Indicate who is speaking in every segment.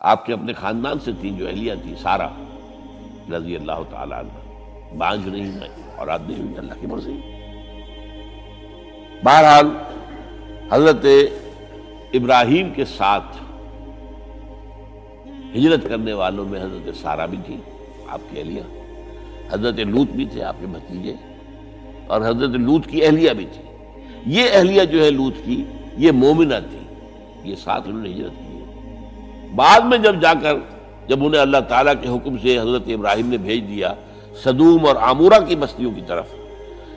Speaker 1: آپ کے اپنے خاندان سے تھی جو اہلیہ تھی سارا، رضی اللہ تعالیٰ عنہ۔ بانج نہیں میں اور آدمی ہوئی، اللہ کی مرضی۔ بہرحال، حضرت ابراہیم کے ساتھ ہجرت کرنے والوں میں حضرت سارا بھی تھی آپ کی اہلیہ۔ حضرت لوت بھی تھے، آپ کے بھتیجے۔ اور حضرت لوت کی اہلیہ بھی تھی یہ اہلیہ جو ہے لوت کی، یہ مومنہ تھی۔ یہ ساتھ انہوں نے ہجرت کی۔ بعد میں جب جا کر جب انہیں اللہ تعالیٰ کے حکم سے حضرت ابراہیم نے بھیج دیا صدوم اور آمورہ کی بستیوں کی طرف،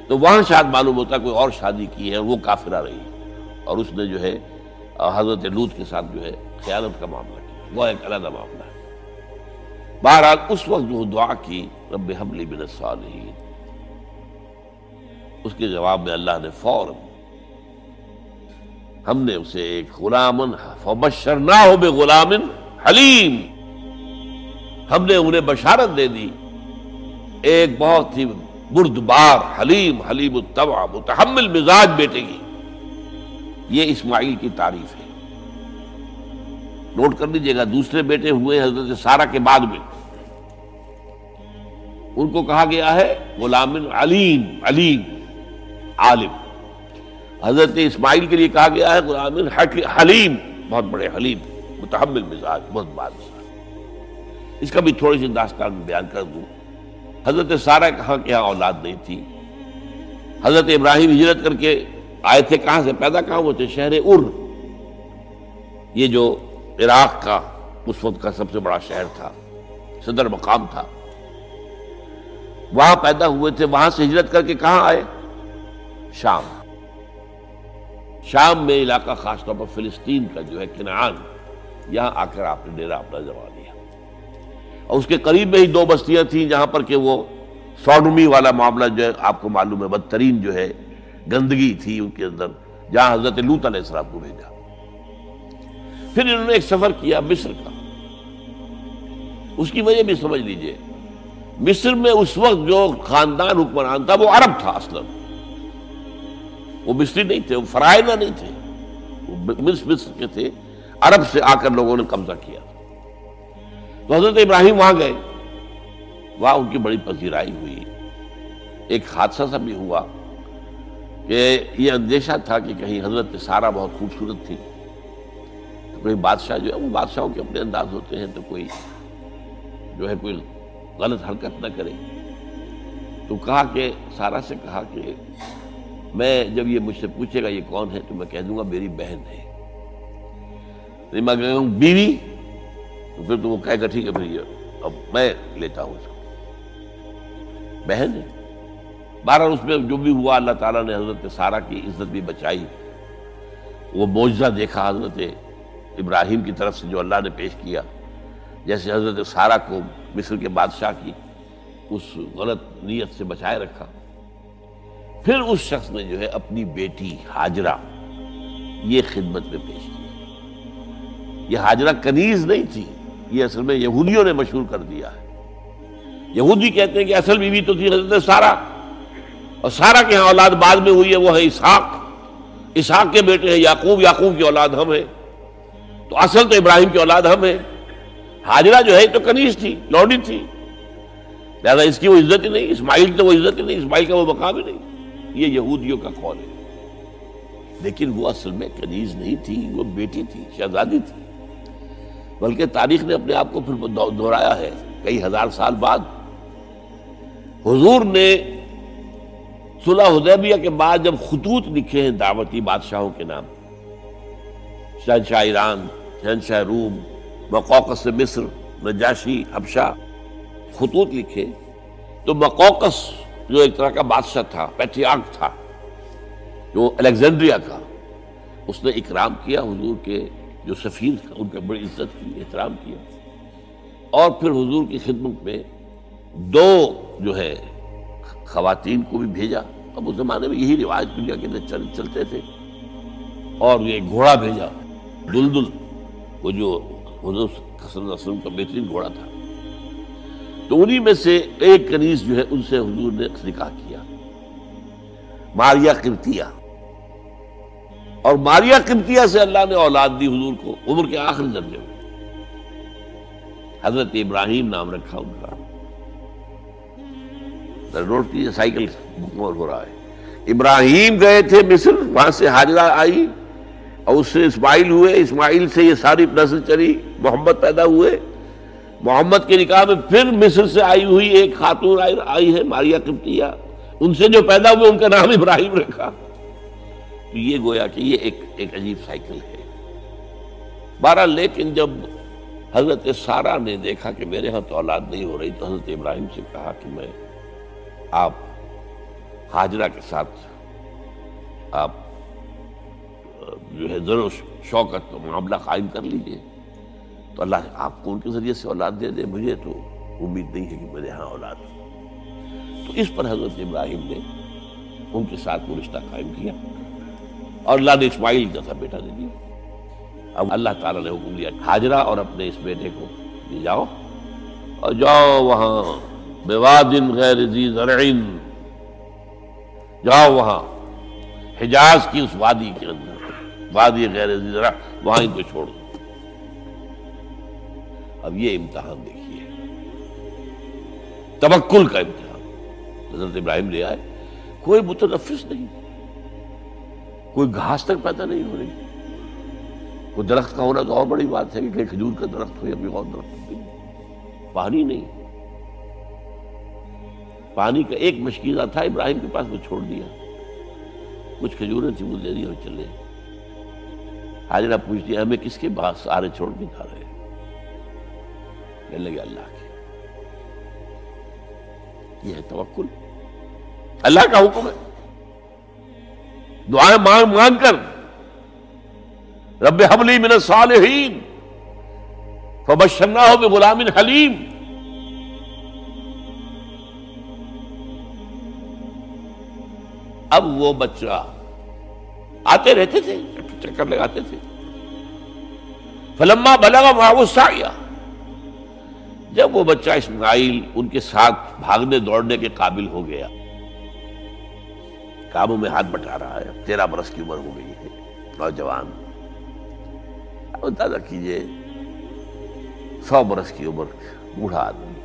Speaker 1: تو وہاں شاید معلوم ہوتا کوئی اور شادی کی ہے، وہ کافرہ رہی۔ اور اس نے جو ہے، حضرت لوت کے ساتھ جو ہے خیالت کا معاملہ کیا۔ وہ ایک علیحدہ معاملہ ہے۔ بہرحال اس وقت جو دعا کی، رب حملی بن الصالحین۔ اس کے جواب میں اللہ نے فور ہم نے اسے ایک غلام فبشرنا ہو بے غلام حلیم۔ ہم نے انہیں بشارت دے دی۔ ایک بہت ہی بردبار حلیم حلیم التبع متحمل مزاج بیٹے کی۔ یہ اسماعیل کی تعریف ہے۔ نوٹ کر لیجیے گا، دوسرے بیٹے ہوئے حضرت سارا کے بعد میں۔ ان کو کہا گیا ہے، غلام علیم علیم، عالم۔ حضرت اسماعیل کے لیے کہا گیا ہے، غلام حلیم، بہت بڑے حلیم، متحمل مزاج، بہت بادشاہ اس کا بھی تھوڑی سی داستان بیان کر دوں۔ حضرت سارا کہاں کہ یہاں اولاد نہیں تھی۔ حضرت ابراہیم ہجرت کر کے آئے تھے کہاں سے؟ پیدا کہاں ہوتے شہر ار۔ یہ جو عراق کا اس وقت کا سب سے بڑا شہر تھا، صدر مقام تھا۔ وہاں پیدا ہوئے تھے، وہاں سے ہجرت کر کے کہاں آئے؟ شام۔ شام میں علاقہ خاص طور پر فلسطین کا جو ہے کنعان، یہاں آ کر آپ نے ڈیرا اپنا جما لیا۔ اور اس کے قریب میں ہی دو بستیاں تھیں جہاں پر کہ وہ سوڈمی والا معاملہ جو ہے، آپ کو معلوم ہے، بدترین جو ہے، گندگی تھی ان کے اندر، جہاں حضرت لوت علیہ السلام کو بھیجا۔ پھر انہوں نے ایک سفر کیا مصر کا۔ اس کی وجہ بھی سمجھ لیجیے، مصر میں اس وقت جو خاندان حکمران تھا، وہ عرب تھا اصل وہ مصری نہیں تھے، وہ فرائنہ نہیں تھے۔ وہ مصر کے تھے۔ عرب سے آ کر لوگوں نے قبضہ کیا۔ تو حضرت ابراہیم وہاں گئے۔ وہاں ان کی بڑی پذیرائی ہوئی۔ ایک حادثہ سا بھی ہوا کہ یہ اندیشہ تھا کہ کہیں حضرت سارا بہت خوبصورت تھی۔ تو کوئی بادشاہ جو ہے، وہ بادشاہوں کے اپنے انداز ہوتے ہیں تو کوئی جو ہے، کوئی غلط حرکت نہ کرے۔ تو کہا کہ سارا سے کہا کہ میں جب یہ مجھ سے پوچھے گا یہ کون ہے تو میں کہہ دوں گا میری بہن ہے۔ میں کہوں بیوی۔ تو پھر تو وہ کہے گا ٹھیک ہے، پھر یہ اب میں لیتا ہوں اس کو۔ بہن ہے۔ بارہ اس میں جو بھی ہوا، اللہ تعالیٰ نے حضرت سارا کی عزت بھی بچائی۔ وہ معجزہ دیکھا حضرت ابراہیم کی طرف سے جو اللہ نے پیش کیا۔ جیسے حضرت سارا کو مصر کے بادشاہ کی اس غلط نیت سے بچائے رکھا۔ پھر اس شخص نے جو ہے اپنی بیٹی حاجرہ یہ خدمت میں پیش کی یہ حاجرہ کنیز نہیں تھی، یہ اصل میں یہودیوں نے مشہور کر دیا ہے۔ یہودی کہتے ہیں کہ اصل بیوی تو تھی حضرت سارا اور سارا کے ہاں اولاد بعد میں ہوئی ہے، وہ ہے اسحاق۔ اسحاق کے بیٹے ہیں یعقوب یعقوب کی اولاد ہم ہیں۔ تو اصل تو ابراہیم کی اولاد ہم ہیں۔ حاجرہ جو ہے تو کنیز تھی لوڈی تھی۔ لہٰذا اس کی وہ عزت ہی نہیں، اسماعیل تو وہ عزت ہی نہیں، اسماعیل کا وہ مقام ہی نہیں۔ یہ یہودیوں کا قول ہے۔ لیکن وہ اصل میں کنیز نہیں تھی، وہ بیٹی تھی، شہزادی تھی۔ بلکہ تاریخ نے اپنے آپ کو پھر دہرایا ہے، کئی ہزار سال بعد۔ حضور نے صلح حدیبیہ کے بعد جب خطوط لکھے ہیں دعوتی بادشاہوں کے نام، شہنشاہ ایران، شہنشاہ روم، مقوقس مصر، نجاشی، حبشہ، خطوط لکھے، تو مقوقس جو ایک طرح کا بادشاہ تھا، پیٹریارک تھا، جو الیگزینڈریا کا اس نے اکرام کیا حضور کے جو سفیر تھا، ان کا بڑی عزت کی، احترام کیا۔ اور پھر حضور کی خدمت میں دو جو ہے، خواتین کو بھی بھیجا۔ اب اس زمانے میں یہی رواج دنیا کے اندر چل چلتے تھے۔ اور یہ گھوڑا بھیجا، دلدل، وہ جو حضور صلی اللہ علیہ وسلم کا بہترین گھوڑا تھا۔ تو انہی میں سے ایک کنیز جو ہے، ان سے حضور نے نکاح کیا۔ ماریا قبطیہ۔ اور ماریا قبطیہ سے اللہ نے اولاد دی حضور کو، عمر کے آخری درجے میں۔ حضرت ابراہیم نام رکھا ان کا۔ روڈ کی سائیکل مکمل ہو رہا ہے۔ ابراہیم گئے تھے مصر، وہاں سے حاجرہ آئی۔ اور اس سے اسماعیل ہوئے۔ اسماعیل سے یہ ساری نسل چلی، محمد پیدا ہوئے۔ محمد کے نکاح میں پھر مصر سے آئی ہوئی ایک خاتون آئی ہے ماریا قبطیہ ان سے جو پیدا ہوئے، ان کا نام ابراہیم رکھا۔ یہ گویا کہ یہ ایک ایک عجیب سائیکل ہے۔ بارہ لیکن جب حضرت سارا نے دیکھا کہ میرے ہاں تو اولاد نہیں ہو رہی، تو حضرت ابراہیم سے کہا کہ میں آپ حاجرہ کے ساتھ آپ، جو ہے، ضرور شوقت معاملہ قائم کر لیجیے۔ تو اللہ آپ کو ان کے ذریعے سے اولاد دے دے، مجھے تو امید نہیں ہے کہ میرے ہاں اولاد تو اس پر حضرت ابراہیم نے ان کے ساتھ وہ رشتہ قائم کیا اور اللہ نے اسماعیل جیسا بیٹا دے دیا۔ اب اللہ تعالیٰ نے حکم دیا حاجرہ اور اپنے اس بیٹے کو لے جاؤ اور جاؤ وہاں بوادن غیر زرعین۔ جاؤ وہاں حجاز کی اس وادی کے اندر، وادی غیر زرع، وہاں ان کو چھوڑ دو اب یہ امتحان دیکھیے۔ تبکل کا امتحان۔ حضرت ابراہیم لے آئے۔ کوئی متنفس نہیں۔ کوئی گھاس تک پیدا نہیں ہو رہی۔ کوئی درخت کا ہونا تو اور بڑی بات ہے کہ کھجور کا درخت ہو یا کوئی اور درخت۔ نہیں پانی نہیں۔ پانی کا ایک مشکیزہ تھا، ابراہیم کے پاس وہ چھوڑ دیا۔ کچھ کھجوریں تھی وہ دے دی اور چلے۔ حاجرہ پوچھتی ہمیں کس کے بعد سارے چھوڑ کے کھا رہے کہنے لگے اللہ کے یہ ہے توکل۔ اللہ کا حکم ہے۔ دعائیں مانگ مانگ کر۔ رب حبلی من الصالحین۔ فبشرناہ بغلام حلیم۔ اب وہ بچہ آتے رہتے تھے چکر لگاتے تھے۔ فلما بلغ معه السعی۔ جب وہ بچہ اسماعیل ان کے ساتھ بھاگنے دوڑنے کے قابل ہو گیا کاموں میں ہاتھ بٹا رہا ہے، تیرہ برس کی عمر ہو گئی ہے، نوجوان۔ اندازہ کیجیے، سو برس کی عمر بوڑھا آدمی۔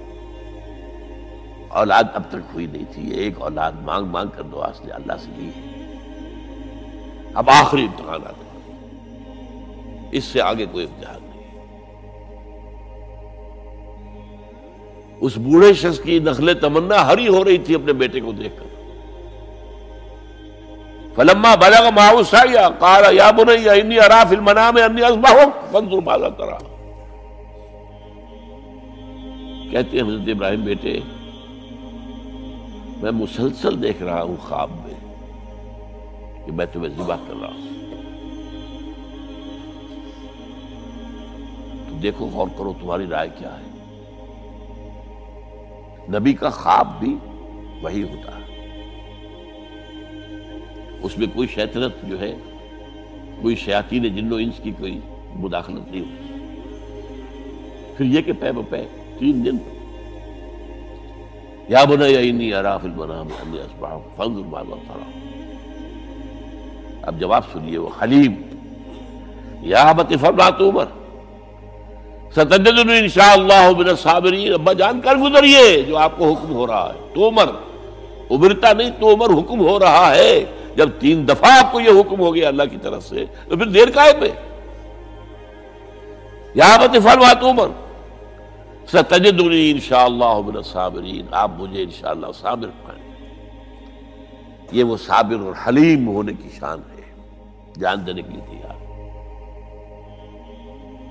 Speaker 1: اولاد اب تک ہوئی نہیں تھی، ایک اولاد مانگ مانگ کر دعا سے اللہ سے لی ہے۔ اب آخری امتحان آتا اس سے آگے کوئی امتحان نہیں۔ اس بوڑھے شخص کی نخل تمنا ہری ہو رہی تھی اپنے بیٹے کو دیکھ کر۔ فلما بلغ معه السعي قال يا بني اني ارى في المنام اني فانظر ماذا ترى کہتے ہیں حضرت ابراہیم، بیٹے، میں مسلسل دیکھ رہا ہوں خواب میں کہ میں تمہیں ذبح کر رہا ہوں۔ تو دیکھو، غور کرو تمہاری رائے کیا ہے۔ نبی کا خواب بھی وہی ہوتا ہے۔ اس میں کوئی شیطنت جو ہے، کوئی شیاطین جن و انس کی کوئی مداخلت نہیں ہوتی۔ پھر یہ کہ پے بے تین دن یا بنا یا انی اراف المنام، انی اصبح فانظر ماذا ترى اب جواب سنیے، وہ حلیم یا بت فرمات عمر ستجد ستجدنی انشاءاللہ من الصابرین ابا جان کر گزریے، جو آپ کو حکم ہو رہا ہے۔ تو عمر ابرتا نہیں، تو عمر حکم ہو رہا ہے۔ جب تین دفعہ آپ کو یہ حکم ہو گیا اللہ کی طرف سے، تو پھر دیر کا پہ؟ یہاں بت فرمات عمر ستجدنی انشاءاللہ من الصابرین۔ آپ مجھے انشاءاللہ صابر پائیں یہ وہ صابر اور حلیم ہونے کی شان ہے۔ جان دینے کے لیے تیار۔